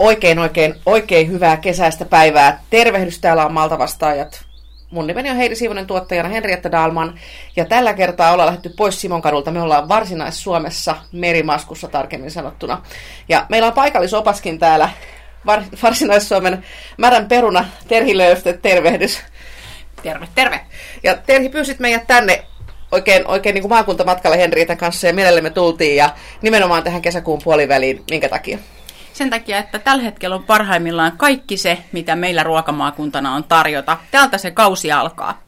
Oikein, oikein, oikein hyvää kesäistä päivää. Tervehdys, täällä on Malta vastaajat. Mun nimeni on Heidi Siivonen tuottajana Henrietta Dalman. Ja tällä kertaa ollaan lähdetty pois Simonkadulta. Me ollaan Varsinais-Suomessa, Merimaskussa tarkemmin sanottuna. Ja meillä on paikallisopaskin täällä, Var- Varsinais-Suomen Märän peruna, Terhi Löyste, tervehdys. Terve, terve. Ja Terhi, pyysit meidät tänne oikein, oikein niin kuin maakuntamatkalle Henriitan kanssa ja mielelle me tultiin ja nimenomaan tähän kesäkuun puoliväliin. Minkä takia? Sen takia, että tällä hetkellä on parhaimmillaan kaikki se, mitä meillä ruokamaakuntana on tarjota. Täältä se kausi alkaa.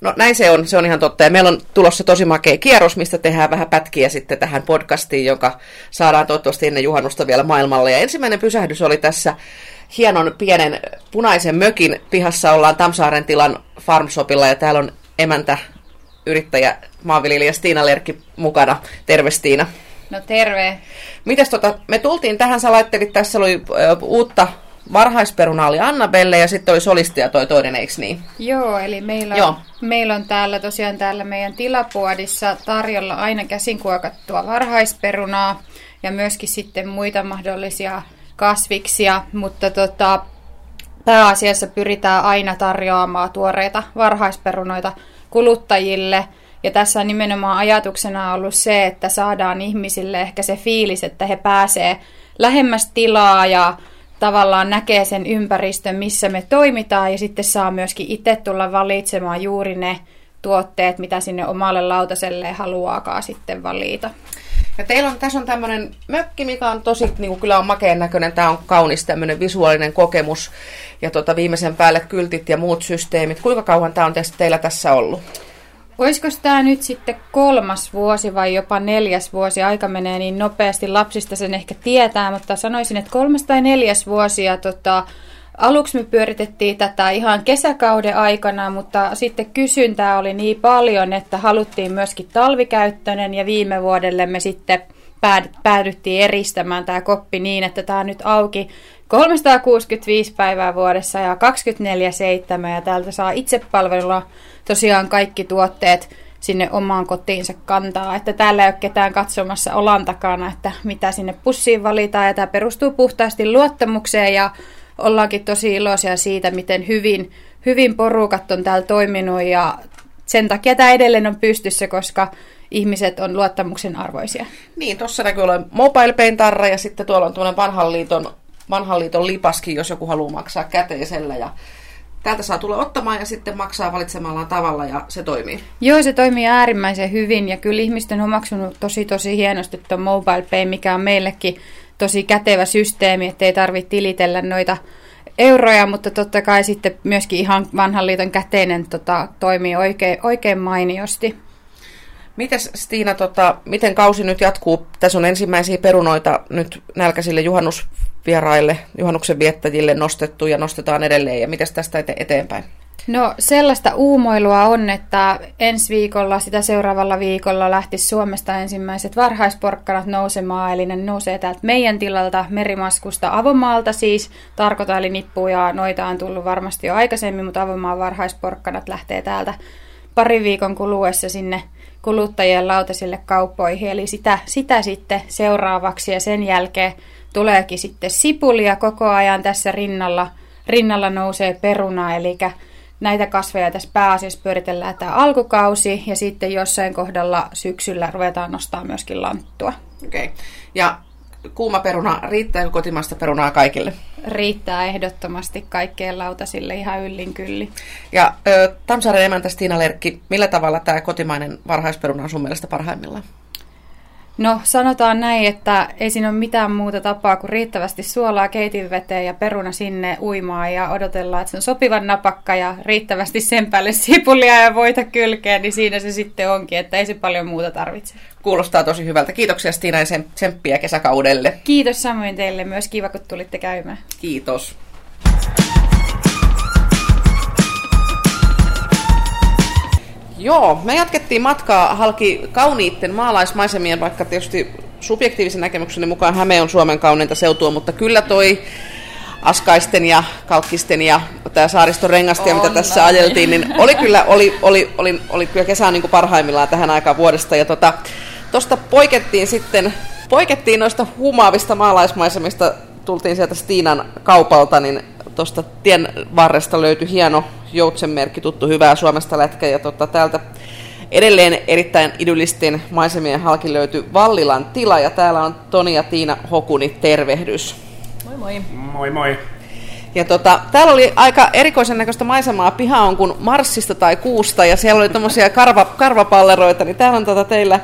No näin se on, se on ihan totta. Ja meillä on tulossa tosi makea kierros, mistä tehdään vähän pätkiä sitten tähän podcastiin, joka saadaan toivottavasti ennen juhannusta vielä maailmalle. Ja ensimmäinen pysähdys oli tässä hienon pienen punaisen mökin pihassa ollaan Tamsaaren tilan farmshopilla ja täällä on emäntä, yrittäjä, maanviljelijä Stiina Lerkki mukana. Terve Stiina. No terve. Mites tota, me tultiin tähän, sä laittelit, tässä oli ö, uutta varhaisperunaa oli Annabelle ja sitten oli solistia toi toinen, eikö niin? Joo, eli meillä on, Joo. meillä on täällä tosiaan täällä meidän tilapuodissa tarjolla aina käsin kuokattua varhaisperunaa ja myöskin sitten muita mahdollisia kasviksia, mutta tota, pääasiassa pyritään aina tarjoamaan tuoreita varhaisperunoita kuluttajille. Ja tässä on nimenomaan ajatuksena ollut se, että saadaan ihmisille ehkä se fiilis, että he pääsee lähemmäs tilaa ja tavallaan näkee sen ympäristön, missä me toimitaan ja sitten saa myöskin itse tulla valitsemaan juuri ne tuotteet, mitä sinne omalle lautaselle haluaakaan sitten valita. Ja teillä on, tässä on tämmöinen mökki, mikä on tosi, niin kuin kyllä on makeen näköinen, tämä on kaunis tämmöinen visuaalinen kokemus. Ja tota, viimeisen päälle kyltit ja muut systeemit. Kuinka kauan tämä on teillä tässä ollut? Olisiko tämä nyt sitten kolmas vuosi vai jopa neljäs vuosi? Aika menee niin nopeasti, lapsista sen ehkä tietää, mutta sanoisin, että kolmas tai neljäs vuosi. Ja tota, aluksi me pyöritettiin tätä ihan kesäkauden aikana, mutta sitten kysyntää oli niin paljon, että haluttiin myöskin talvikäyttöinen ja viime vuodelle me sitten päädyttiin eristämään tämä koppi niin, että tämä on nyt auki 365 päivää vuodessa ja 24-7 ja täältä saa itsepalvelulla tosiaan kaikki tuotteet sinne omaan kotiinsa kantaa. Että täällä ei ole ketään katsomassa olan takana, että mitä sinne pussiin valitaan. Ja tämä perustuu puhtaasti luottamukseen ja ollaankin tosi iloisia siitä, miten hyvin, hyvin porukat on täällä toiminut ja sen takia tämä edelleen on pystyssä, koska ihmiset on luottamuksen arvoisia. Niin, tuossa näkyy olevan mobile tarra ja sitten tuolla on tuollainen vanhan liiton, vanhan liiton lipaskin, jos joku haluaa maksaa käteisellä ja täältä saa tulla ottamaan ja sitten maksaa valitsemallaan tavalla ja se toimii. Joo, se toimii äärimmäisen hyvin ja kyllä ihmiset on omaksunut tosi tosi hienosti tuon mobile pay, mikä on meillekin tosi kätevä systeemi, ettei tarvitse tilitellä noita euroja, mutta totta kai sitten myöskin ihan vanhan liiton käteinen tota, toimii oikein, oikein mainiosti. Mites Stiina, tota, miten kausi nyt jatkuu? Tässä on ensimmäisiä perunoita nyt nälkäisille juhannusvieraille, juhannuksen viettäjille nostettu ja nostetaan edelleen. Ja miten tästä ete- eteenpäin? No sellaista uumoilua on, että ensi viikolla, sitä seuraavalla viikolla lähti Suomesta ensimmäiset varhaisporkkanat nousemaan, eli ne nousee täältä meidän tilalta Merimaskusta Avomaalta siis. Tarkoitan eli nippuja, noita on tullut varmasti jo aikaisemmin, mutta Avomaan varhaisporkkanat lähtee täältä pari viikon kuluessa sinne kuluttajien lautasille kauppoihin, eli sitä, sitä sitten seuraavaksi ja sen jälkeen tuleekin sitten sipulia koko ajan tässä rinnalla, rinnalla nousee peruna, eli näitä kasveja tässä pääasiassa pyöritellään tämä alkukausi ja sitten jossain kohdalla syksyllä ruvetaan nostaa myöskin lanttua. Okei. Okay. Ja kuuma peruna, riittääkö kotimaista perunaa kaikille? Riittää ehdottomasti kaikkeen lautasille ihan yllin kylli. Ja ö, Tamsaaren emäntä Stiina Lerkki, millä tavalla tämä kotimainen varhaisperuna on sun mielestä parhaimmillaan? No sanotaan näin, että ei siinä ole mitään muuta tapaa kuin riittävästi suolaa keitinveteen ja peruna sinne uimaan ja odotellaan, että se on sopivan napakka ja riittävästi sen päälle sipulia ja voita kylkeen, niin siinä se sitten onkin, että ei se paljon muuta tarvitse. Kuulostaa tosi hyvältä. Kiitoksia Stiina ja tsemppiä kesäkaudelle. Kiitos samoin teille myös, kiva kun tulitte käymään. Kiitos. Joo, me jatkettiin matkaa halki kauniitten maalaismaisemien, vaikka tietysti subjektiivisen näkemykseni mukaan Häme on Suomen kauneinta seutua, mutta kyllä toi Askaisten ja Kalkkisten ja tämä Saariston rengastia, mitä tässä näin. ajeltiin, niin oli kyllä, oli, oli, oli, oli kyllä kesä niin kuin parhaimmillaan tähän aikaan vuodesta. Ja tuosta poikettiin sitten, poikettiin noista humaavista maalaismaisemista tultiin sieltä Stiinan kaupalta, niin tuosta tien varresta löytyi hieno joutsenmerkki, tuttu hyvää Suomesta lätkä. Ja tota, täältä edelleen erittäin idyllistin maisemien halki löytyi Vallilan tila. Ja täällä on Toni ja Tiina Hokuni, tervehdys. Moi moi. Moi moi. Ja tota, täällä oli aika erikoisen näköistä maisemaa. Piha on kuin Marssista tai Kuusta ja siellä oli tämmöisiä karva, karvapalleroita. Niin täällä on tota teillä,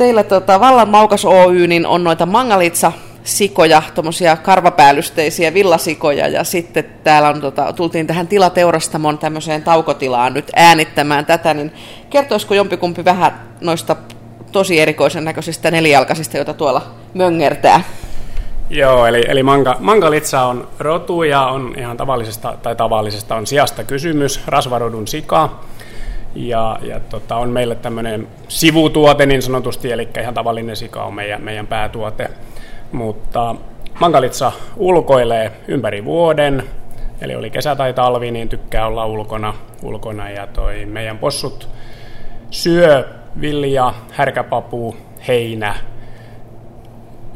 teillä tota Vallan Maukas Oy, niin on noita mangalitsa sikoja, tuommoisia karvapäällystteisiä villasikoja, ja sitten täällä on, tota, tultiin tähän tilateurastamon tämmöiseen taukotilaan nyt äänittämään tätä, niin kertoisiko jompikumpi vähän noista tosi erikoisen näköisistä nelijalkaisista, joita tuolla möngertää? Joo, eli, eli manga, mangalitsa on rotu ja on ihan tavallisesta, tai tavallisesta on sijasta kysymys, rasvarodun sika. Ja, ja tota, on meille tämmöinen sivutuote niin sanotusti, eli ihan tavallinen sika on meidän, meidän päätuote. Mutta mangalitsa ulkoilee ympäri vuoden, eli oli kesä tai talvi, niin tykkää olla ulkona, ulkona ja toi meidän possut syö vilja, härkäpapu, heinä,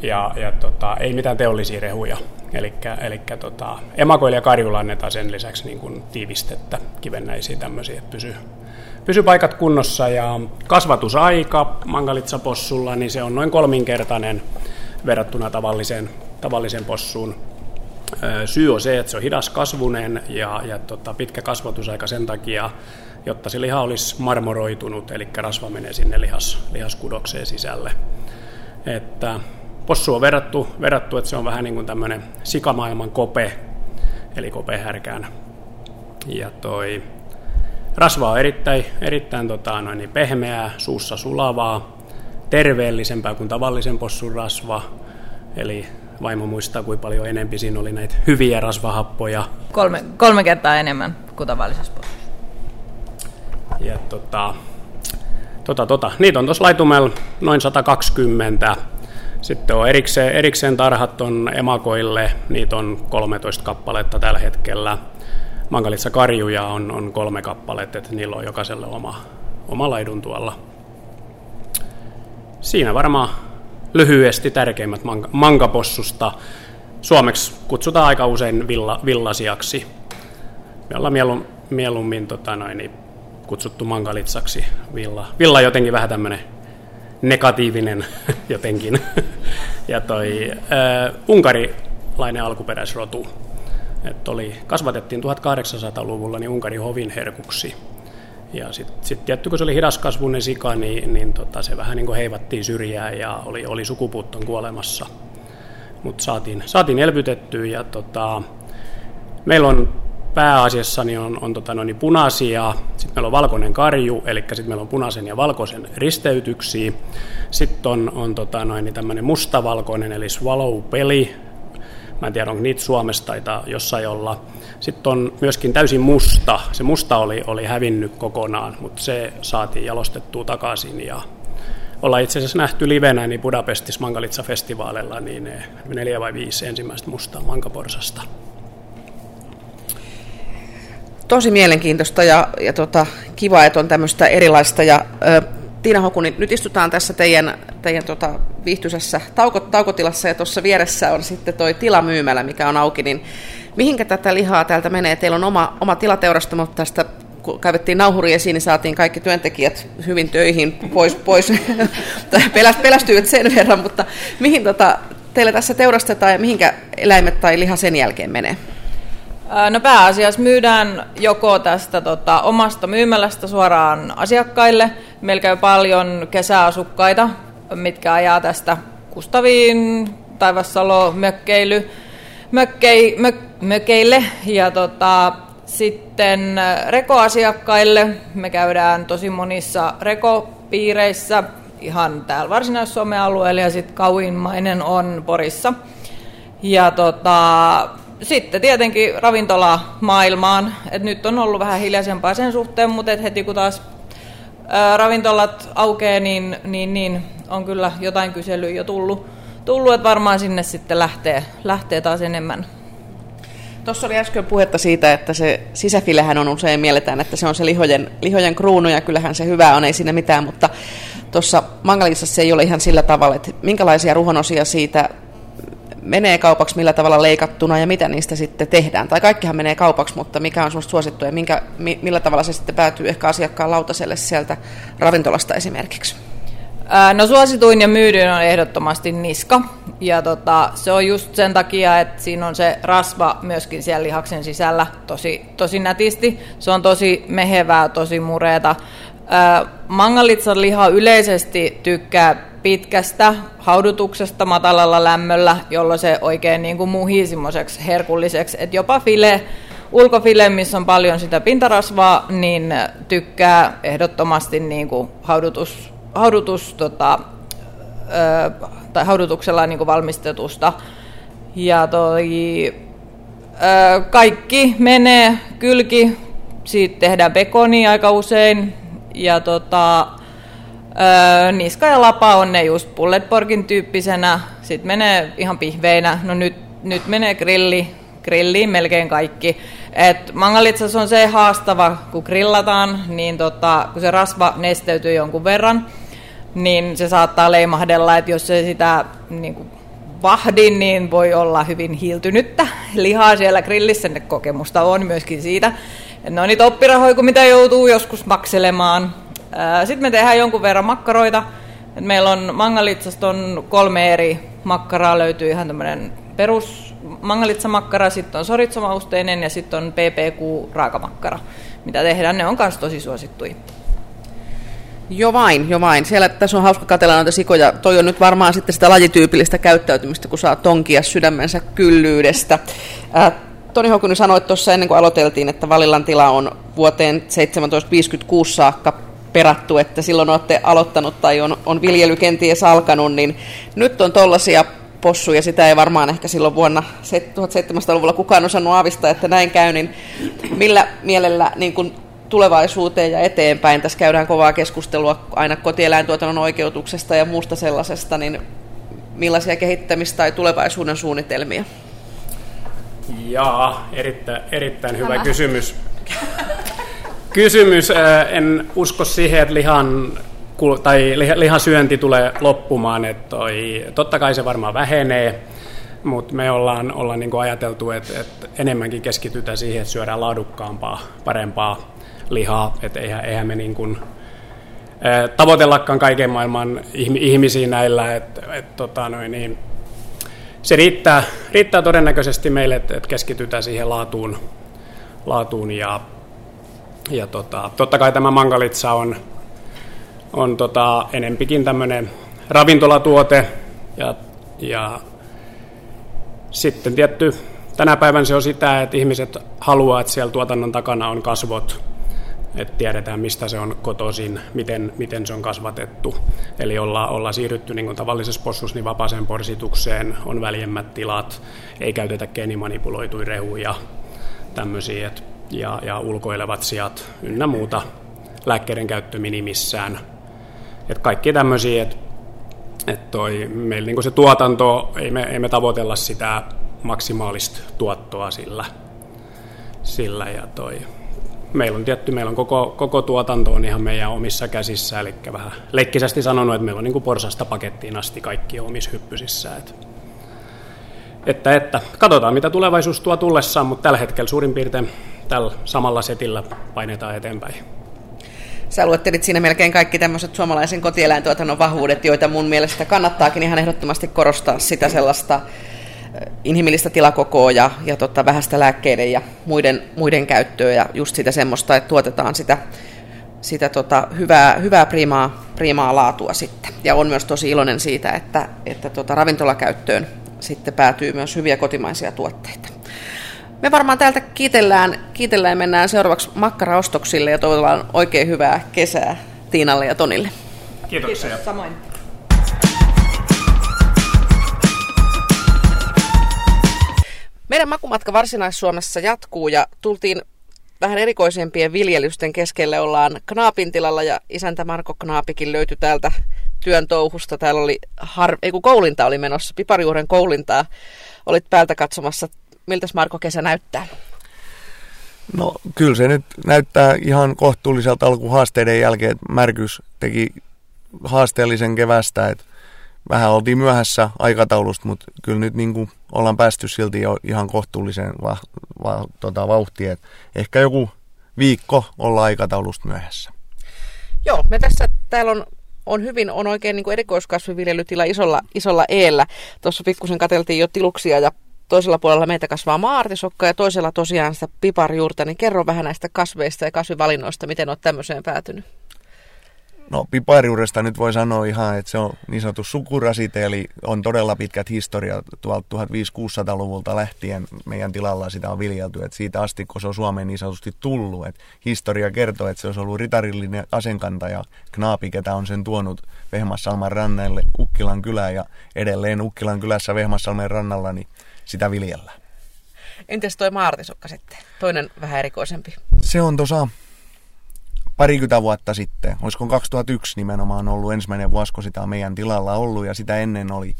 ja, ja tota, ei mitään teollisia rehuja. Eli tota, emakoille ja annetaan sen lisäksi niin kuin tiivistettä, kivennäisiä tämmöisiä, että pysyy, pysyy paikat kunnossa. Ja kasvatusaika mangalitsapossulla, niin se on noin kolminkertainen verrattuna tavalliseen, tavalliseen possuun. Syy on se, että se on hidas kasvunen ja, ja tota, pitkä kasvatusaika sen takia, jotta se liha olisi marmoroitunut, eli rasva menee sinne lihas, lihaskudokseen sisälle. Että possu on verrattu, verrattu, että se on vähän niin kuin tämmöinen sikamaailman kope, eli kopehärkään. Ja toi rasva on erittäin, erittäin tota, noin niin pehmeää, suussa sulavaa, terveellisempää kuin tavallisen possun rasva. Eli vaimo muistaa, kuinka paljon enempi siinä oli näitä hyviä rasvahappoja. Kolme, kolme kertaa enemmän kuin tavallisessa possussa. Ja tota, tota, tota, niitä on tuossa laitumella noin 120 sitten on erikseen, erikseen tarhat on emakoille, niitä on 13 kappaletta tällä hetkellä. Mankalissa karjuja on, on kolme kappaletta, että niillä on jokaiselle oma, oma laidun tuolla. Siinä varmaan lyhyesti tärkeimmät man- mankapossusta. Suomeksi kutsutaan aika usein villa, villasiaksi. Me ollaan mieluummin, mieluummin tota noin, kutsuttu mankalitsaksi. Villa, villa jotenkin vähän tämmöinen negatiivinen jotenkin. ja toi äh, unkarilainen alkuperäisrotu. Et oli, kasvatettiin 1800-luvulla niin Unkarin hovin herkuksi. Ja sitten sit tietty, kun se oli hidaskasvuinen sika, niin, niin tota, se vähän niin kuin heivattiin syrjään ja oli, oli sukupuutton kuolemassa. Mutta saatiin, saatiin elvytettyä ja tota, meillä on pääasiassa niin on, on tota noin, niin punaisia, sitten meillä on valkoinen karju, eli sitten meillä on punaisen ja valkoisen risteytyksiä. Sitten on, on tota noin, niin tämmöinen mustavalkoinen, eli swallow-peli. Mä en tiedä, onko niitä Suomessa tai jossain olla. Sitten on myöskin täysin musta. Se musta oli, oli hävinnyt kokonaan, mutta se saatiin jalostettua takaisin ja ollaan itse asiassa nähty livenä niin Budapestissa Mangalitsa-festivaaleilla niin neljä vai viisi ensimmäistä mustaa mankaporsasta tosi mielenkiintoista ja, ja tota, kiva, että on tämmöistä erilaista. Ja, ö, Tiina Hokuni, nyt istutaan tässä teidän, teidän tota, viihtyisessä tauko, taukotilassa ja tuossa vieressä on sitten toi tilamyymälä, mikä on auki, niin mihinkä tätä lihaa täältä menee? Teillä on oma, oma tilateurasta, mutta tästä kun kaivettiin nauhuri esiin, niin saatiin kaikki työntekijät hyvin töihin pois, pois. pelästyivät sen verran, mutta mihin tota, teillä tässä teurastetaan ja mihinkä eläimet tai liha sen jälkeen menee? No pääasiassa myydään joko tästä tota, omasta myymälästä suoraan asiakkaille. Meillä käy paljon kesäasukkaita, mitkä ajaa tästä Kustaviin, Taivassalo, mökkeily, mökkei, mök, mökeille. Ja tota, sitten rekoasiakkaille me käydään tosi monissa rekopiireissä, ihan täällä Varsinais-Suomen alueella ja sitten kauimmainen on Porissa. Ja tota, sitten tietenkin ravintola maailmaan. Et nyt on ollut vähän hiljaisempaa sen suhteen, mutta et heti kun taas ravintolat aukeaa, niin, niin, niin on kyllä jotain kyselyä jo tullut, tullut että varmaan sinne sitten lähtee, lähtee taas enemmän. Tuossa oli äsken puhetta siitä, että se sisäfilehän on usein mielletään, että se on se lihojen, lihojen kruunu ja kyllähän se hyvä on, ei siinä mitään, mutta tuossa mangalissa se ei ole ihan sillä tavalla, että minkälaisia ruhonosia siitä menee kaupaksi, millä tavalla leikattuna ja mitä niistä sitten tehdään. Tai kaikkihan menee kaupaksi, mutta mikä on semmoista suosittua ja minkä, millä tavalla se sitten päätyy ehkä asiakkaan lautaselle sieltä ravintolasta esimerkiksi? No suosituin ja myydyin on ehdottomasti niska. Ja tota, se on just sen takia, että siinä on se rasva myöskin siellä lihaksen sisällä tosi, tosi nätisti. Se on tosi mehevää, tosi mureeta. Mangalitsan liha yleisesti tykkää pitkästä haudutuksesta matalalla lämmöllä, jolloin se oikein niin kuin muhii semmoiseksi herkulliseksi, että jopa file, ulkofile, missä on paljon sitä pintarasvaa, niin tykkää ehdottomasti niin kuin haudutus, haudutus tota, ö, tai haudutuksella niin kuin valmistetusta. Ja toi, ö, kaikki menee kylki, siitä tehdään bekoni aika usein, ja tota, Öö, niska ja lapa on ne just pulletporkin tyyppisenä, sitten menee ihan pihveinä, no nyt, nyt menee grilli, grilliin melkein kaikki. Et mangalitsas on se haastava, kun grillataan, niin tota, kun se rasva nesteytyy jonkun verran, niin se saattaa leimahdella, että jos se sitä niin kuin vahdin, niin voi olla hyvin hiiltynyttä lihaa siellä grillissä. Kokemusta on myöskin siitä. Ne on niitä oppirahoja, mitä joutuu joskus makselemaan. Sitten me tehdään jonkun verran makkaroita. meillä on mangalitsasta on kolme eri makkaraa, löytyy ihan tämmöinen perus mangalitsa-makkara, sitten on soritsomausteinen ja sitten on PPQ-raakamakkara, mitä tehdään. Ne on myös tosi suosittuja. Jo vain, jo vain. Siellä tässä on hauska katella noita sikoja. Toi on nyt varmaan sitten sitä lajityypillistä käyttäytymistä, kun saa tonkia sydämensä kyllyydestä. Äh, Toni Hokunen sanoi tuossa ennen kuin aloiteltiin, että Valillan tila on vuoteen 1756 saakka perattu, että silloin olette aloittanut tai on, on viljely kenties alkanut, niin nyt on tollaisia possuja, sitä ei varmaan ehkä silloin vuonna 1700-luvulla kukaan osannut aavistaa, että näin käy, niin millä mielellä niin kuin tulevaisuuteen ja eteenpäin, tässä käydään kovaa keskustelua aina kotieläintuotannon oikeutuksesta ja muusta sellaisesta, niin millaisia kehittämistä tai tulevaisuuden suunnitelmia? Jaa, erittäin, erittäin hyvä kysymys kysymys. En usko siihen, että lihan, tai lihan syönti tulee loppumaan. Että toi, totta kai se varmaan vähenee, mutta me ollaan, ollaan niin ajateltu, että, että enemmänkin keskitytään siihen, että syödään laadukkaampaa, parempaa lihaa. Että eihän, eihän me niin kuin, tavoitellakaan kaiken maailman ihmisiä näillä. Että, että, tota noin, niin, se riittää, riittää todennäköisesti meille, että, että keskitytään siihen laatuun, laatuun ja ja tota, totta kai tämä mangalitsa on, on tota, enempikin tämmöinen ravintolatuote. Ja, ja sitten tietty tänä päivänä se on sitä, että ihmiset haluaa, että siellä tuotannon takana on kasvot, että tiedetään mistä se on kotoisin, miten, miten se on kasvatettu. Eli ollaan, olla siirrytty niin kuin tavallisessa possussa niin vapaaseen porsitukseen, on väljemmät tilat, ei käytetä geenimanipuloituja rehuja, tämmöisiä, että ja, ja ulkoilevat sijat ynnä muuta lääkkeiden käyttö minimissään. Et kaikki tämmöisiä, että et toi, meillä niin se tuotanto, ei me, ei me tavoitella sitä maksimaalista tuottoa sillä. sillä ja toi, meillä on tietty, meillä on koko, koko tuotanto on ihan meidän omissa käsissä, eli vähän leikkisesti sanonut, että meillä on niin porsasta pakettiin asti kaikki omissa hyppysissä. Että, että, että, katsotaan mitä tulevaisuus tuo tullessaan, mutta tällä hetkellä suurin piirtein tällä samalla setillä painetaan eteenpäin. Sä luettelit siinä melkein kaikki tämmöiset suomalaisen kotieläintuotannon vahvuudet, joita mun mielestä kannattaakin ihan ehdottomasti korostaa sitä sellaista inhimillistä tilakokoa ja, ja tota, vähäistä lääkkeiden ja muiden, muiden käyttöä ja just sitä semmoista, että tuotetaan sitä, sitä tota, hyvää, hyvää priimaa, priimaa laatua sitten. Ja on myös tosi iloinen siitä, että, että tota, ravintolakäyttöön sitten päätyy myös hyviä kotimaisia tuotteita. Me varmaan täältä kiitellään, kiitellään ja mennään seuraavaksi makkaraostoksille ja toivotellaan oikein hyvää kesää Tiinalle ja Tonille. Kiitoksia. Kiitos, samoin. Meidän makumatka Varsinais-Suomessa jatkuu ja tultiin vähän erikoisempien viljelysten keskelle. Ollaan Knaapin tilalla ja isäntä Marko Knaapikin löytyi täältä työn touhusta. Täällä oli, har... ei kun koulinta oli menossa, piparijuuren koulintaa. Olit päältä katsomassa miltä Marko kesä näyttää? No kyllä se nyt näyttää ihan kohtuulliselta alkuhaasteiden jälkeen, että Märkys teki haasteellisen kevästä, että vähän oltiin myöhässä aikataulusta, mutta kyllä nyt niin kuin ollaan päästy silti jo ihan kohtuulliseen va, va, tota, vauhtiin. Et ehkä joku viikko olla aikataulusta myöhässä. Joo, me tässä, täällä on, on hyvin, on oikein niin kuin erikoiskasviviljelytila isolla, isolla eellä. Tuossa pikkusen katseltiin jo tiluksia ja toisella puolella meitä kasvaa maartisokka ja toisella tosiaan sitä piparjuurta, niin kerro vähän näistä kasveista ja kasvivalinnoista, miten olet tämmöiseen päätynyt. No pipariuresta nyt voi sanoa ihan, että se on niin sanottu sukurasite, eli on todella pitkät historiat tuolta 1500-luvulta lähtien meidän tilalla sitä on viljelty, että siitä asti kun se on Suomeen niin sanotusti tullut, että historia kertoo, että se olisi ollut ritarillinen asenkantaja Knaapi, ketä on sen tuonut Vehmassalman rannalle Ukkilan kylään ja edelleen Ukkilan kylässä Vehmassalmen rannalla, niin sitä viljellään. Entäs toi maartisokka sitten? Toinen vähän erikoisempi. Se on tuossa parikymmentä vuotta sitten, olisiko 2001 nimenomaan ollut ensimmäinen vuosi, kun sitä on meidän tilalla ollut, ja sitä ennen oli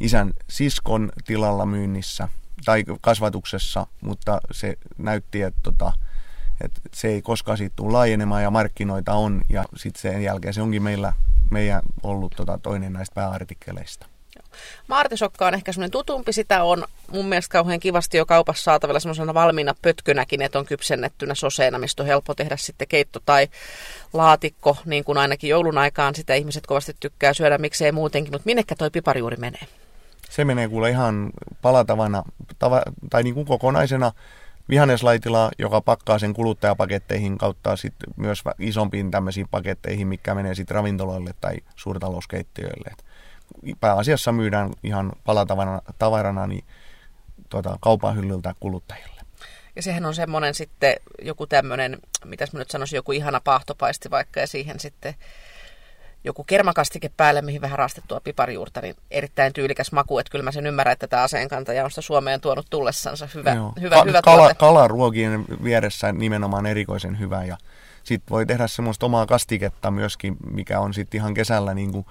isän siskon tilalla myynnissä tai kasvatuksessa, mutta se näytti, että, tota, että se ei koskaan siitä tule laajenemaan ja markkinoita on, ja sitten sen jälkeen se onkin meillä meidän ollut tota, toinen näistä pääartikkeleista. Maartisokka on ehkä semmoinen tutumpi, sitä on mun mielestä kauhean kivasti jo kaupassa saatavilla semmoisena valmiina pötkönäkin, että on kypsennettynä soseena, mistä on helppo tehdä sitten keitto tai laatikko, niin kuin ainakin joulun aikaan. Sitä ihmiset kovasti tykkää syödä, miksei muutenkin, mutta minnekä toi juuri menee? Se menee kuule ihan palatavana tava, tai niin kuin kokonaisena vihanneslaitila, joka pakkaa sen kuluttajapaketteihin kautta sit myös isompiin tämmöisiin paketteihin, mikä menee sitten ravintoloille tai suurtalouskeittiöille pääasiassa myydään ihan palatavana tavarana niin tuota, kaupan hyllyltä kuluttajille. Ja sehän on semmoinen sitten joku tämmöinen, mitäs mä nyt sanoisin, joku ihana paahtopaisti vaikka ja siihen sitten joku kermakastike päälle, mihin vähän rastettua piparijuurta, niin erittäin tyylikäs maku, että kyllä mä sen ymmärrän, että tämä aseenkantaja on sitä Suomeen tuonut tullessansa. Hyvä, Joo. hyvä, Ka- hyvä kala, Kalaruokien vieressä nimenomaan erikoisen hyvä ja sitten voi tehdä semmoista omaa kastiketta myöskin, mikä on sitten ihan kesällä niin kuin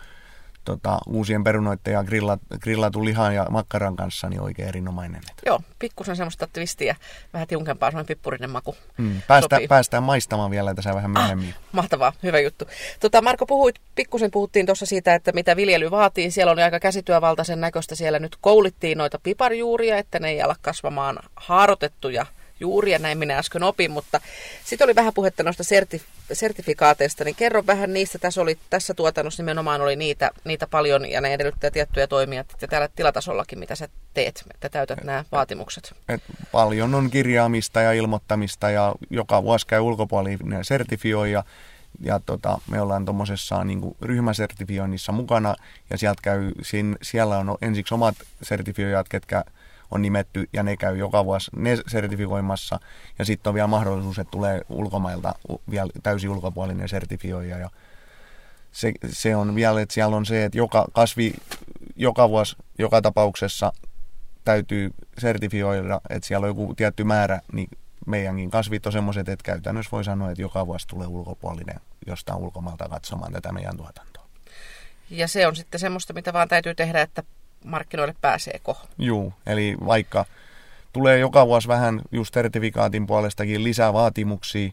tota, uusien perunoiden ja grillat, grillatun lihan ja makkaran kanssa niin oikein erinomainen. Joo, pikkusen semmoista twistiä, vähän tiukempaa, semmoinen pippurinen maku. Mm, päästä, päästään maistamaan vielä tässä vähän myöhemmin. Ah, mahtavaa, hyvä juttu. Tota, Marko, puhuit, pikkusen puhuttiin tuossa siitä, että mitä viljely vaatii. Siellä on aika käsityövaltaisen näköistä. Siellä nyt koulittiin noita piparjuuria, että ne ei ala kasvamaan haarotettuja juuri, näin minä äsken opin, mutta sitten oli vähän puhetta noista sertif- sertifikaateista, niin kerro vähän niistä. Tässä, oli, tässä tuotannossa nimenomaan oli niitä, niitä paljon ja ne edellyttää tiettyjä toimia ja täällä tilatasollakin, mitä sä teet, että täytät nämä vaatimukset. Et paljon on kirjaamista ja ilmoittamista ja joka vuosi käy ulkopuolinen sertifioi ja ja tota, me ollaan tuommoisessa niin ryhmäsertifioinnissa mukana ja sieltä käy, siellä on ensiksi omat sertifioijat, ketkä on nimetty ja ne käy joka vuosi ne sertifioimassa. Ja sitten on vielä mahdollisuus, että tulee ulkomailta vielä täysin ulkopuolinen sertifioija. Ja se, se on vielä, että siellä on se, että joka kasvi joka vuosi, joka tapauksessa täytyy sertifioida, että siellä on joku tietty määrä, niin meidänkin kasvit on semmoiset, että käytännössä voi sanoa, että joka vuosi tulee ulkopuolinen jostain ulkomailta katsomaan tätä meidän tuotantoa. Ja se on sitten semmoista, mitä vaan täytyy tehdä, että markkinoille pääseeko. Juu, eli vaikka tulee joka vuosi vähän just sertifikaatin puolestakin lisää vaatimuksia,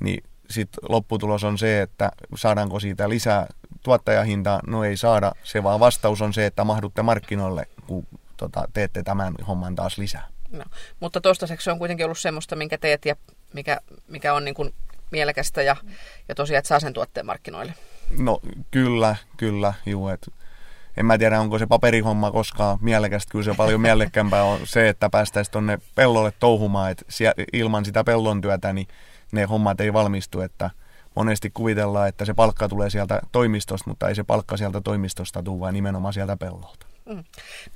niin sitten lopputulos on se, että saadaanko siitä lisää tuottajahintaa, no ei saada. Se vaan vastaus on se, että mahdutte markkinoille, kun tota, teette tämän homman taas lisää. No, mutta toistaiseksi on kuitenkin ollut semmoista, minkä teet ja mikä, mikä on niin kuin mielekästä ja, ja tosiaan, että saa sen tuotteen markkinoille. No kyllä, kyllä, juu, että en mä tiedä, onko se paperihomma koskaan mielekästä. Kyllä se paljon mielekkäämpää on se, että päästäisiin tuonne pellolle touhumaan, että ilman sitä pellon työtä niin ne hommat ei valmistu, että monesti kuvitellaan, että se palkka tulee sieltä toimistosta, mutta ei se palkka sieltä toimistosta tule, vaan nimenomaan sieltä pellolta. Mm.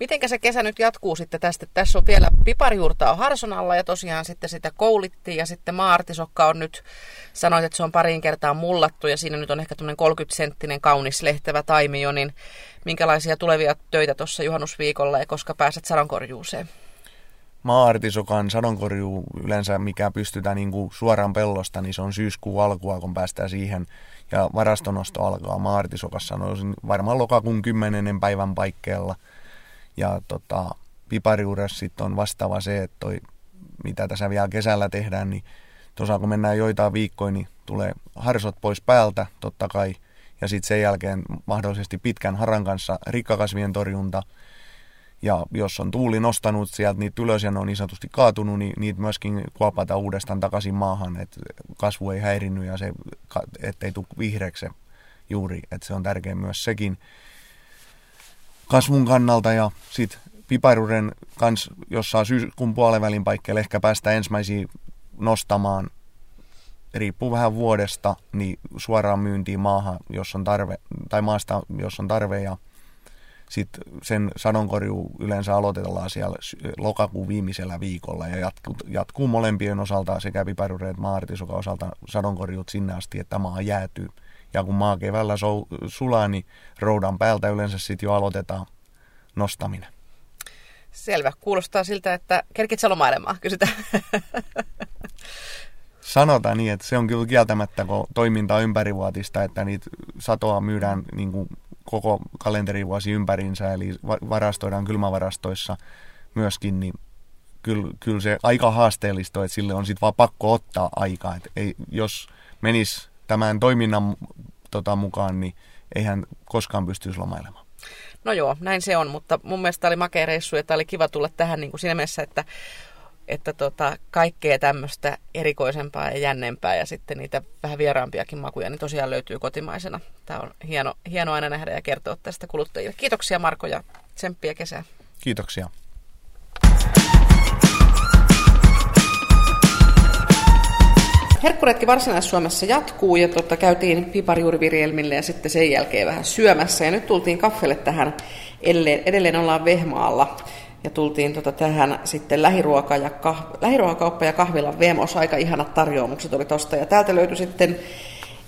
Mitenkä se kesä nyt jatkuu sitten tästä? Tässä on vielä piparijuurta on Harsonalla ja tosiaan sitten sitä koulittiin ja sitten maartisokka on nyt, sanoit, että se on pariin kertaa mullattu ja siinä nyt on ehkä tämmöinen 30-senttinen kaunis lehtevä taimio, niin minkälaisia tulevia töitä tuossa juhannusviikolla ja koska pääset sadonkorjuuseen? Maartisokan sadonkorjuu yleensä, mikä pystytään niin kuin suoraan pellosta, niin se on syyskuun alkua, kun päästään siihen. Ja varastonosto alkaa Maartisokassa no, varmaan lokakuun 10. päivän paikkeella. Ja tota, pipariudessa sitten on vastaava se, että toi, mitä tässä vielä kesällä tehdään, niin tuossa kun mennään joitain viikkoja, niin tulee harsot pois päältä totta kai – ja sitten sen jälkeen mahdollisesti pitkän haran kanssa rikkakasvien torjunta. Ja jos on tuuli nostanut sieltä niitä ylös ja ne on niin sanotusti kaatunut, niin niitä myöskin kuopata uudestaan takaisin maahan, että kasvu ei häirinnyt ja se, ettei tule vihreäksi juuri, että se on tärkeä myös sekin kasvun kannalta. Ja sitten piparuuden kanssa, jos saa syyskuun puolen paikkeille, ehkä päästä ensimmäisiä nostamaan, riippuu vähän vuodesta, niin suoraan myyntiin maahan, jos on tarve, tai maasta, jos on tarve, ja sitten sen sadonkorju yleensä aloitellaan siellä lokakuun viimeisellä viikolla ja jatkuu, jatkuu molempien osalta sekä piparuuden että maartisukan osalta sadonkorjut sinne asti, että maa jäätyy. Ja kun maa keväällä sulaa, niin roudan päältä yleensä sitten jo aloitetaan nostaminen. Selvä. Kuulostaa siltä, että kerkit lomailemaan, kysytään. Sanotaan niin, että se on kyllä kieltämättä, kun toiminta on ympärivuotista, että niitä satoa myydään niin kuin koko kalenterivuosi ympärinsä, eli varastoidaan kylmävarastoissa myöskin, niin kyllä, kyllä se aika haasteellista, että sille on sitten vaan pakko ottaa aikaa. Että ei, jos menisi tämän toiminnan tota, mukaan, niin eihän koskaan pystyisi lomailemaan. No joo, näin se on, mutta mun mielestä oli makea reissu ja tämä oli kiva tulla tähän niin kuin siinä mielessä, että, että tota, kaikkea tämmöistä erikoisempaa ja jännempää ja sitten niitä vähän vieraampiakin makuja, niin tosiaan löytyy kotimaisena. Tämä on hieno, hieno aina nähdä ja kertoa tästä kuluttajille. Kiitoksia Marko ja tsemppiä kesää. Kiitoksia. Herkkuretki Varsinais-Suomessa jatkuu ja tota, käytiin piparjuurivirjelmille ja sitten sen jälkeen vähän syömässä. Ja nyt tultiin kaffelle tähän, edelleen, edelleen ollaan Vehmaalla. Ja tultiin tota tähän sitten lähiruoka ja kah, lähiruokakauppa ja kahvilan Vemos. Aika ihanat tarjoamukset oli tosta. Ja täältä löytyi sitten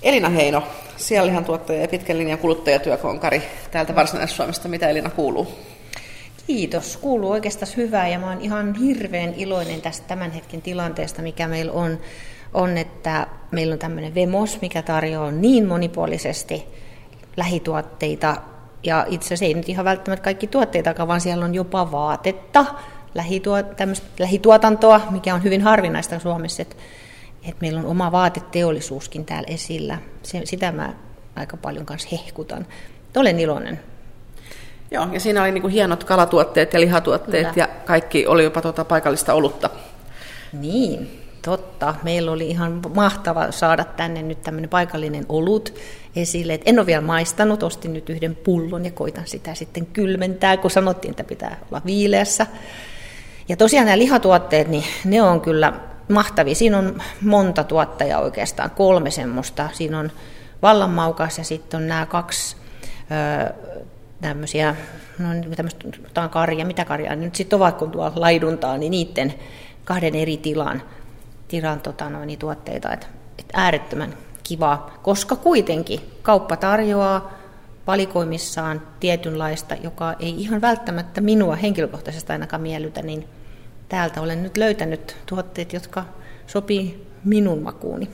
Elina Heino, sianlihan tuottaja ja pitkän linjan kuluttajatyökonkari täältä Varsinais-Suomesta. Mitä Elina kuuluu? Kiitos. Kuuluu oikeastaan hyvää ja mä oon ihan hirveän iloinen tästä tämän hetken tilanteesta, mikä meillä on on, että meillä on tämmöinen Vemos, mikä tarjoaa niin monipuolisesti lähituotteita, ja itse asiassa ei nyt ihan välttämättä kaikki tuotteita, vaan siellä on jopa vaatetta, lähituot, lähituotantoa, mikä on hyvin harvinaista Suomessa, että, että meillä on oma vaateteollisuuskin täällä esillä. Se, sitä mä aika paljon kanssa hehkutan. Olen iloinen. Joo, ja siinä oli niin kuin hienot kalatuotteet ja lihatuotteet Kyllä. ja kaikki oli jopa tuota paikallista olutta. Niin, Totta. Meillä oli ihan mahtava saada tänne nyt tämmöinen paikallinen olut esille. Et en ole vielä maistanut, ostin nyt yhden pullon ja koitan sitä sitten kylmentää, kun sanottiin, että pitää olla viileässä. Ja tosiaan nämä lihatuotteet, niin ne on kyllä mahtavia. Siinä on monta tuottajaa oikeastaan, kolme semmoista. Siinä on vallanmaukas ja sitten on nämä kaksi öö, tämmöisiä, no tämmöistä karja, mitä karjaa nyt sitten ovat, kun tuolla laiduntaa, niin niiden kahden eri tilan tilan tota, noin, tuotteita. Et, et äärettömän kiva, koska kuitenkin kauppa tarjoaa valikoimissaan tietynlaista, joka ei ihan välttämättä minua henkilökohtaisesti ainakaan miellytä, niin täältä olen nyt löytänyt tuotteet, jotka sopii minun makuuni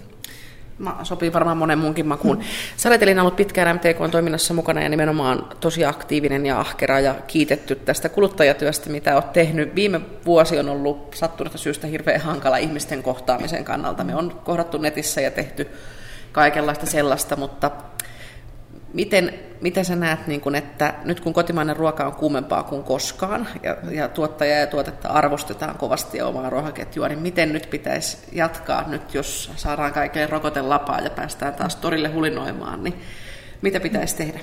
sopii varmaan monen muunkin makuun. Sä olet Elina ollut pitkään MTK-toiminnassa mukana ja nimenomaan tosi aktiivinen ja ahkera ja kiitetty tästä kuluttajatyöstä, mitä olet tehnyt. Viime vuosi on ollut sattunutta syystä hirveän hankala ihmisten kohtaamisen kannalta. Me on kohdattu netissä ja tehty kaikenlaista sellaista, mutta Miten, miten sä näet, niin kun, että nyt kun kotimainen ruoka on kuumempaa kuin koskaan ja, ja tuottaja ja tuotetta arvostetaan kovasti ja omaa ruokaketjua, niin miten nyt pitäisi jatkaa nyt, jos saadaan kaikille rokotelapaa ja päästään taas torille hulinoimaan, niin mitä pitäisi tehdä?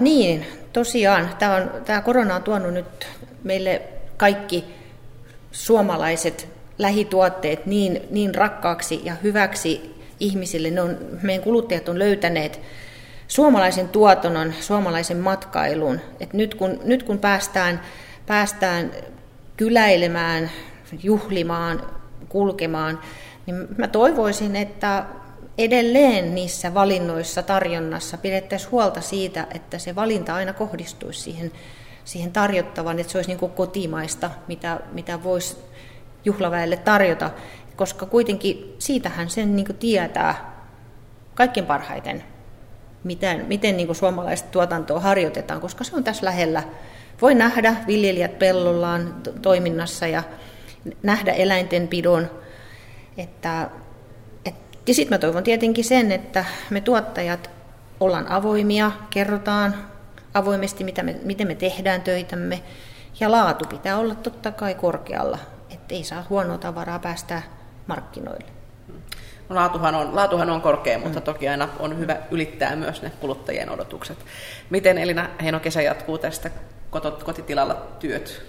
Niin, tosiaan. Tämä, on, tämä korona on tuonut nyt meille kaikki suomalaiset lähituotteet niin, niin rakkaaksi ja hyväksi ihmisille. Ne on, meidän kuluttajat on löytäneet suomalaisen tuotannon, suomalaisen matkailun. Et nyt, kun, nyt kun päästään, päästään kyläilemään, juhlimaan, kulkemaan, niin mä toivoisin, että edelleen niissä valinnoissa, tarjonnassa pidettäisiin huolta siitä, että se valinta aina kohdistuisi siihen, siihen tarjottavan, että se olisi niin kuin kotimaista, mitä, mitä voisi juhlaväelle tarjota, koska kuitenkin siitähän sen niin kuin tietää kaikkein parhaiten miten, miten niin suomalaista tuotantoa harjoitetaan, koska se on tässä lähellä. Voi nähdä viljelijät pellollaan toiminnassa ja nähdä eläintenpidon. Että, et, ja sitten mä toivon tietenkin sen, että me tuottajat ollaan avoimia, kerrotaan avoimesti, mitä me, miten me tehdään töitämme. Ja laatu pitää olla totta kai korkealla, ettei saa huonoa tavaraa päästä markkinoille. Laatuhan, on, laatuhan on korkea, mutta mm. toki aina on hyvä ylittää myös ne kuluttajien odotukset. Miten Elina Heino kesä jatkuu tästä kotitilalla työt?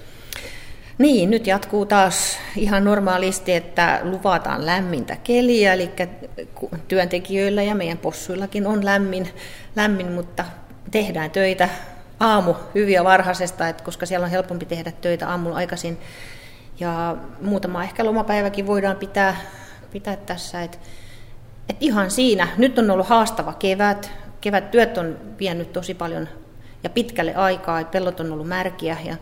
Niin, nyt jatkuu taas ihan normaalisti, että luvataan lämmintä keliä, eli työntekijöillä ja meidän possuillakin on lämmin, lämmin mutta tehdään töitä aamu hyviä varhaisesta, että koska siellä on helpompi tehdä töitä aamulla aikaisin. Ja muutama ehkä lomapäiväkin voidaan pitää, pitää tässä, että et ihan siinä. Nyt on ollut haastava kevät. Kevät työt on vienyt tosi paljon ja pitkälle aikaa, että pellot on ollut märkiä ja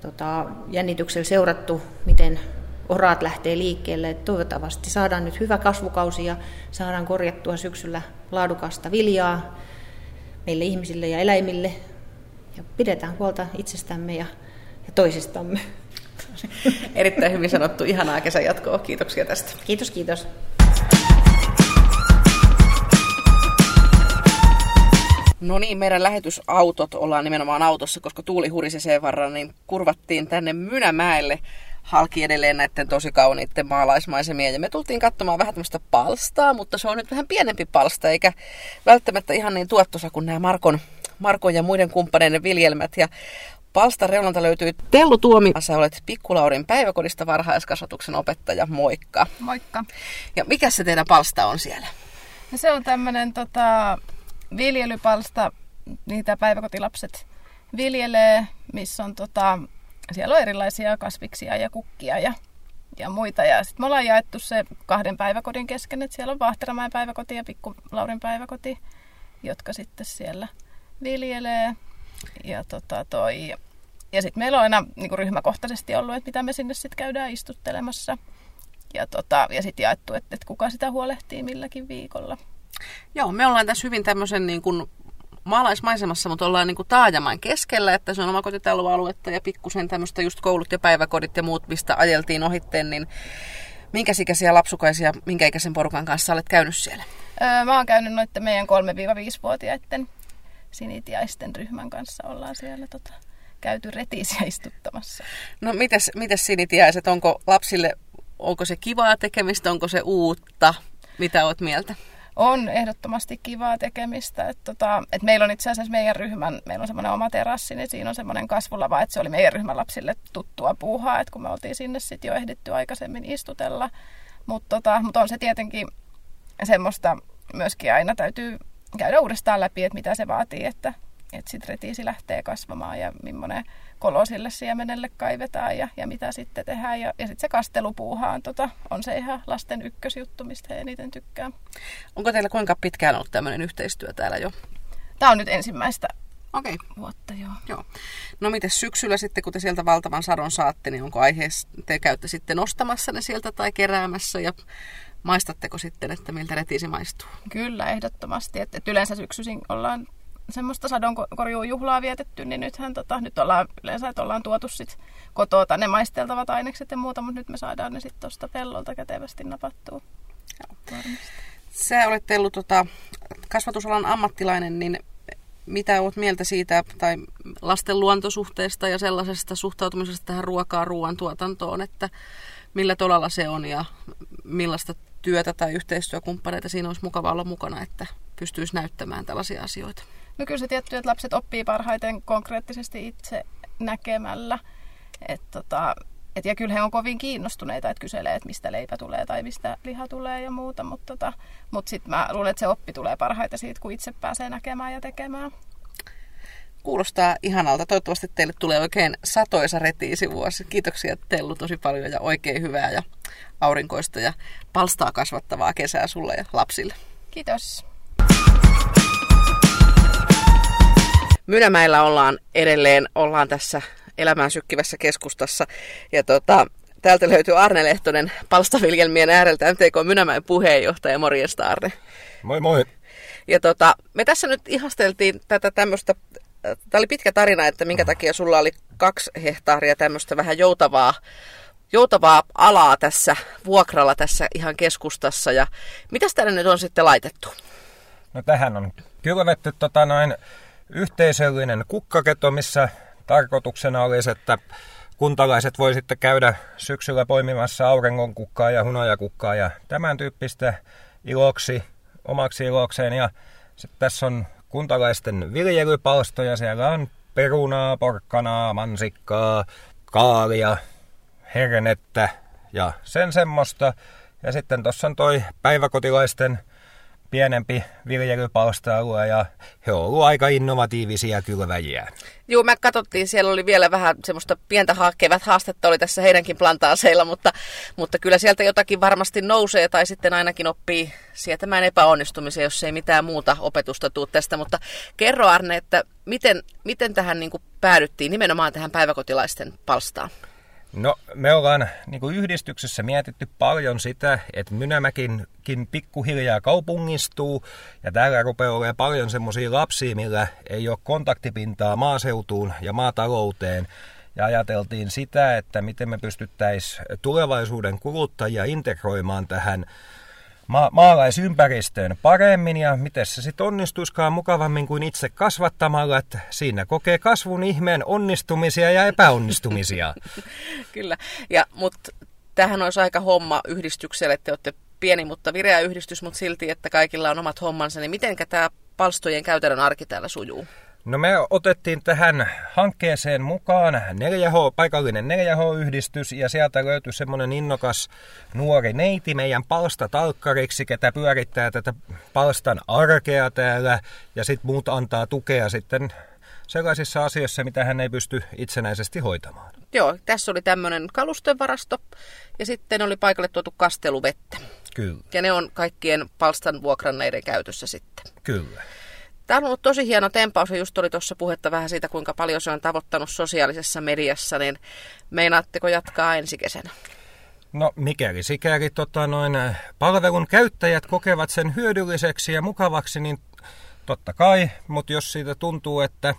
tota, jännityksellä seurattu, miten oraat lähtee liikkeelle. Toivottavasti saadaan nyt hyvä kasvukausi ja saadaan korjattua syksyllä laadukasta viljaa meille ihmisille ja eläimille. Ja pidetään huolta itsestämme ja, ja toisistamme. Erittäin hyvin sanottu. Ihanaa kesän jatkoa. Kiitoksia tästä. Kiitos, kiitos. No niin, meidän lähetysautot ollaan nimenomaan autossa, koska tuuli hurisi sen varran, niin kurvattiin tänne Mynämäelle halki edelleen näiden tosi kauniitten maalaismaisemia. Ja me tultiin katsomaan vähän tämmöistä palstaa, mutta se on nyt vähän pienempi palsta, eikä välttämättä ihan niin tuottosa kuin nämä Markon, Markon ja muiden kumppaneiden viljelmät. Ja Palstan reunalta löytyy Tellu Tuomi. Sä olet Pikkulaurin päiväkodista varhaiskasvatuksen opettaja. Moikka. Moikka. Ja mikä se teidän palsta on siellä? No se on tämmöinen tota, viljelypalsta, niitä päiväkotilapset viljelee, missä on tota, siellä on erilaisia kasviksia ja kukkia ja, ja muita. Ja sitten me ollaan jaettu se kahden päiväkodin kesken, että siellä on Vahteramäen päiväkoti ja Pikku Laurin päiväkoti, jotka sitten siellä viljelee. Ja, tota, toi, ja sitten meillä on aina niin ryhmäkohtaisesti ollut, että mitä me sinne sitten käydään istuttelemassa. Ja, tota, ja sitten jaettu, että, että kuka sitä huolehtii milläkin viikolla. Joo, me ollaan tässä hyvin tämmöisen niin kuin maalaismaisemassa, mutta ollaan niin kuin taajaman keskellä, että se on omakotitaloaluetta ja pikkusen tämmöistä just koulut ja päiväkodit ja muut, mistä ajeltiin ohitteen, niin minkä ikäisiä lapsukaisia, minkä ikäisen porukan kanssa olet käynyt siellä? Öö, mä oon käynyt noiden meidän 3-5-vuotiaiden sinitiaisten ryhmän kanssa ollaan siellä tota, käyty retiisiä istuttamassa. No mites, mites sinitiaiset, onko lapsille, onko se kivaa tekemistä, onko se uutta? Mitä oot mieltä? on ehdottomasti kivaa tekemistä. Et tota, et meillä on itse asiassa meidän ryhmän, meillä on semmoinen oma terassi, niin siinä on semmoinen kasvulava, että se oli meidän ryhmän lapsille tuttua puuhaa, että kun me oltiin sinne sitten jo ehditty aikaisemmin istutella. Mutta tota, mut on se tietenkin semmoista myöskin aina täytyy käydä uudestaan läpi, että mitä se vaatii, että, että sitten retiisi lähtee kasvamaan ja millainen kolo sille siemenelle kaivetaan ja, ja mitä sitten tehdään. Ja, ja sitten se kastelupuuhaan tota, on se ihan lasten ykkösjuttu, mistä he eniten tykkää. Onko teillä kuinka pitkään ollut tämmöinen yhteistyö täällä jo? Tämä on nyt ensimmäistä Okei. vuotta, joo. joo. No miten syksyllä sitten, kun te sieltä valtavan sadon saatte, niin onko aiheessa, te käytte sitten nostamassa ne sieltä tai keräämässä ja maistatteko sitten, että miltä retiisi maistuu? Kyllä, ehdottomasti. Et, et yleensä syksyisin ollaan semmoista sadonkorjuujuhlaa vietetty, niin nythän tota, nyt ollaan yleensä, että ollaan tuotu sit kotoa ne maisteltavat ainekset ja muuta, mutta nyt me saadaan ne sitten tuosta pellolta kätevästi napattua. Sä olet ollut tota, kasvatusalan ammattilainen, niin mitä olet mieltä siitä tai lasten luontosuhteesta ja sellaisesta suhtautumisesta tähän ruokaa ruoantuotantoon, että millä tolalla se on ja millaista työtä tai yhteistyökumppaneita siinä olisi mukava olla mukana, että pystyisi näyttämään tällaisia asioita? No kyllä se tietty, että lapset oppii parhaiten konkreettisesti itse näkemällä. Et tota, et ja kyllä he on kovin kiinnostuneita, että kyselee, että mistä leipä tulee tai mistä liha tulee ja muuta. Mutta tota, mut sitten mä luulen, että se oppi tulee parhaiten siitä, kun itse pääsee näkemään ja tekemään. Kuulostaa ihanalta. Toivottavasti teille tulee oikein satoisa retiisi vuosi. Kiitoksia Tellu tosi paljon ja oikein hyvää ja aurinkoista ja palstaa kasvattavaa kesää sulle ja lapsille. Kiitos. Mynämäellä ollaan edelleen, ollaan tässä elämään sykkivässä keskustassa. Ja tota, täältä löytyy Arne Lehtonen palstaviljelmien ääreltä, MTK Mynämäen puheenjohtaja. Morjesta Arne. Moi moi. Ja tota, me tässä nyt ihasteltiin tätä tämmöistä, tämä oli pitkä tarina, että minkä takia sulla oli kaksi hehtaaria tämmöistä vähän joutavaa joutavaa alaa tässä vuokralla tässä ihan keskustassa. Ja mitä tänne nyt on sitten laitettu? No tähän on kylvetty tota noin yhteisöllinen kukkaketo, missä tarkoituksena olisi, että kuntalaiset voi sitten käydä syksyllä poimimassa auringonkukkaa ja hunajakukkaa ja tämän tyyppistä iloksi, omaksi ilokseen. Ja sitten tässä on kuntalaisten viljelypalstoja, siellä on perunaa, porkkanaa, mansikkaa, kaalia, hernettä ja sen semmoista. Ja sitten tuossa on toi päiväkotilaisten pienempi viljelypalsta-alue ja he ovat olleet aika innovatiivisia kylväjiä. Joo, me katsottiin, siellä oli vielä vähän semmoista pientä kevät haastetta oli tässä heidänkin plantaaseilla, mutta, mutta kyllä sieltä jotakin varmasti nousee tai sitten ainakin oppii sietämään epäonnistumisia, jos ei mitään muuta opetusta tule tästä. Mutta kerro Arne, että miten, miten tähän niin päädyttiin nimenomaan tähän päiväkotilaisten palstaan? No me ollaan niin kuin yhdistyksessä mietitty paljon sitä, että Mynämäkinkin pikkuhiljaa kaupungistuu ja täällä rupeaa olemaan paljon semmoisia lapsia, millä ei ole kontaktipintaa maaseutuun ja maatalouteen. Ja ajateltiin sitä, että miten me pystyttäisiin tulevaisuuden kuluttajia integroimaan tähän ma- maalaisympäristöön paremmin ja miten se sitten onnistuiskaan mukavammin kuin itse kasvattamalla, että siinä kokee kasvun ihmeen onnistumisia ja epäonnistumisia. Kyllä, ja, mutta tähän olisi aika homma yhdistykselle, te olette pieni, mutta vireä yhdistys, mutta silti, että kaikilla on omat hommansa, niin miten tämä palstojen käytännön arki täällä sujuu? No me otettiin tähän hankkeeseen mukaan 4H, paikallinen 4H-yhdistys ja sieltä löytyi semmoinen innokas nuori neiti meidän palstatalkkariksi, ketä pyörittää tätä palstan arkea täällä ja sitten muut antaa tukea sitten sellaisissa asioissa, mitä hän ei pysty itsenäisesti hoitamaan. Joo, tässä oli tämmöinen kalustevarasto ja sitten oli paikalle tuotu kasteluvettä. Kyllä. Ja ne on kaikkien palstan vuokranneiden käytössä sitten. Kyllä. Tämä on ollut tosi hieno tempaus ja just oli tuossa puhetta vähän siitä, kuinka paljon se on tavoittanut sosiaalisessa mediassa, niin meinaatteko jatkaa ensi kesänä? No mikäli sikäli tota, noin, palvelun käyttäjät kokevat sen hyödylliseksi ja mukavaksi, niin totta kai, mutta jos siitä tuntuu, että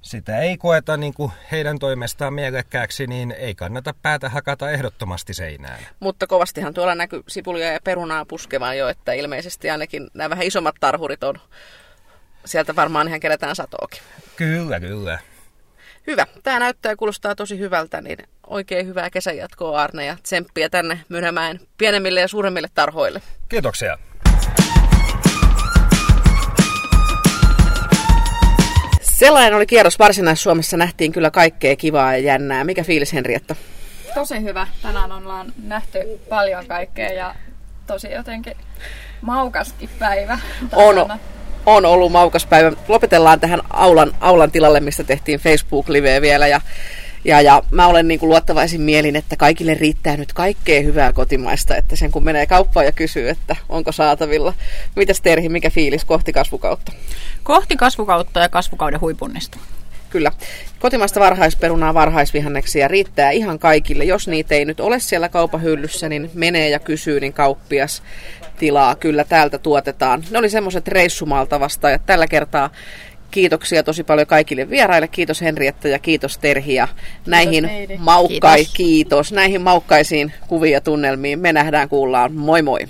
sitä ei koeta niin kuin heidän toimestaan mielekkääksi, niin ei kannata päätä hakata ehdottomasti seinään. Mutta kovastihan tuolla näkyy sipulia ja perunaa puskevan jo, että ilmeisesti ainakin nämä vähän isommat tarhurit on sieltä varmaan ihan kerätään satoakin. Kyllä, kyllä. Hyvä. Tämä näyttää ja kuulostaa tosi hyvältä, niin oikein hyvää kesänjatkoa Arne ja tsemppiä tänne Mynämäen pienemmille ja suuremmille tarhoille. Kiitoksia. Sellainen oli kierros Varsinais-Suomessa. Nähtiin kyllä kaikkea kivaa ja jännää. Mikä fiilis Henrietta? Tosi hyvä. Tänään ollaan nähty paljon kaikkea ja tosi jotenkin maukaskin päivä. On, on ollut maukas päivä. Lopetellaan tähän aulan, aulan tilalle, mistä tehtiin Facebook-liveä vielä. Ja, ja, ja mä olen niin kuin luottavaisin mielin, että kaikille riittää nyt kaikkea hyvää kotimaista, että sen kun menee kauppaan ja kysyy, että onko saatavilla. Mitäs Terhi, mikä fiilis kohti kasvukautta? Kohti kasvukautta ja kasvukauden huipunnista. Kyllä. Kotimaista varhaisperunaa, varhaisvihanneksia riittää ihan kaikille. Jos niitä ei nyt ole siellä kaupahyllyssä, niin menee ja kysyy, niin kauppias tilaa kyllä täältä tuotetaan. Ne oli semmoiset reissumaalta vastaajat tällä kertaa. Kiitoksia tosi paljon kaikille vieraille. Kiitos Henrietta ja kiitos Terhi. Ja näihin, maukkai, kiitos. kiitos. näihin maukkaisiin kuvia tunnelmiin me nähdään, kuullaan. Moi moi!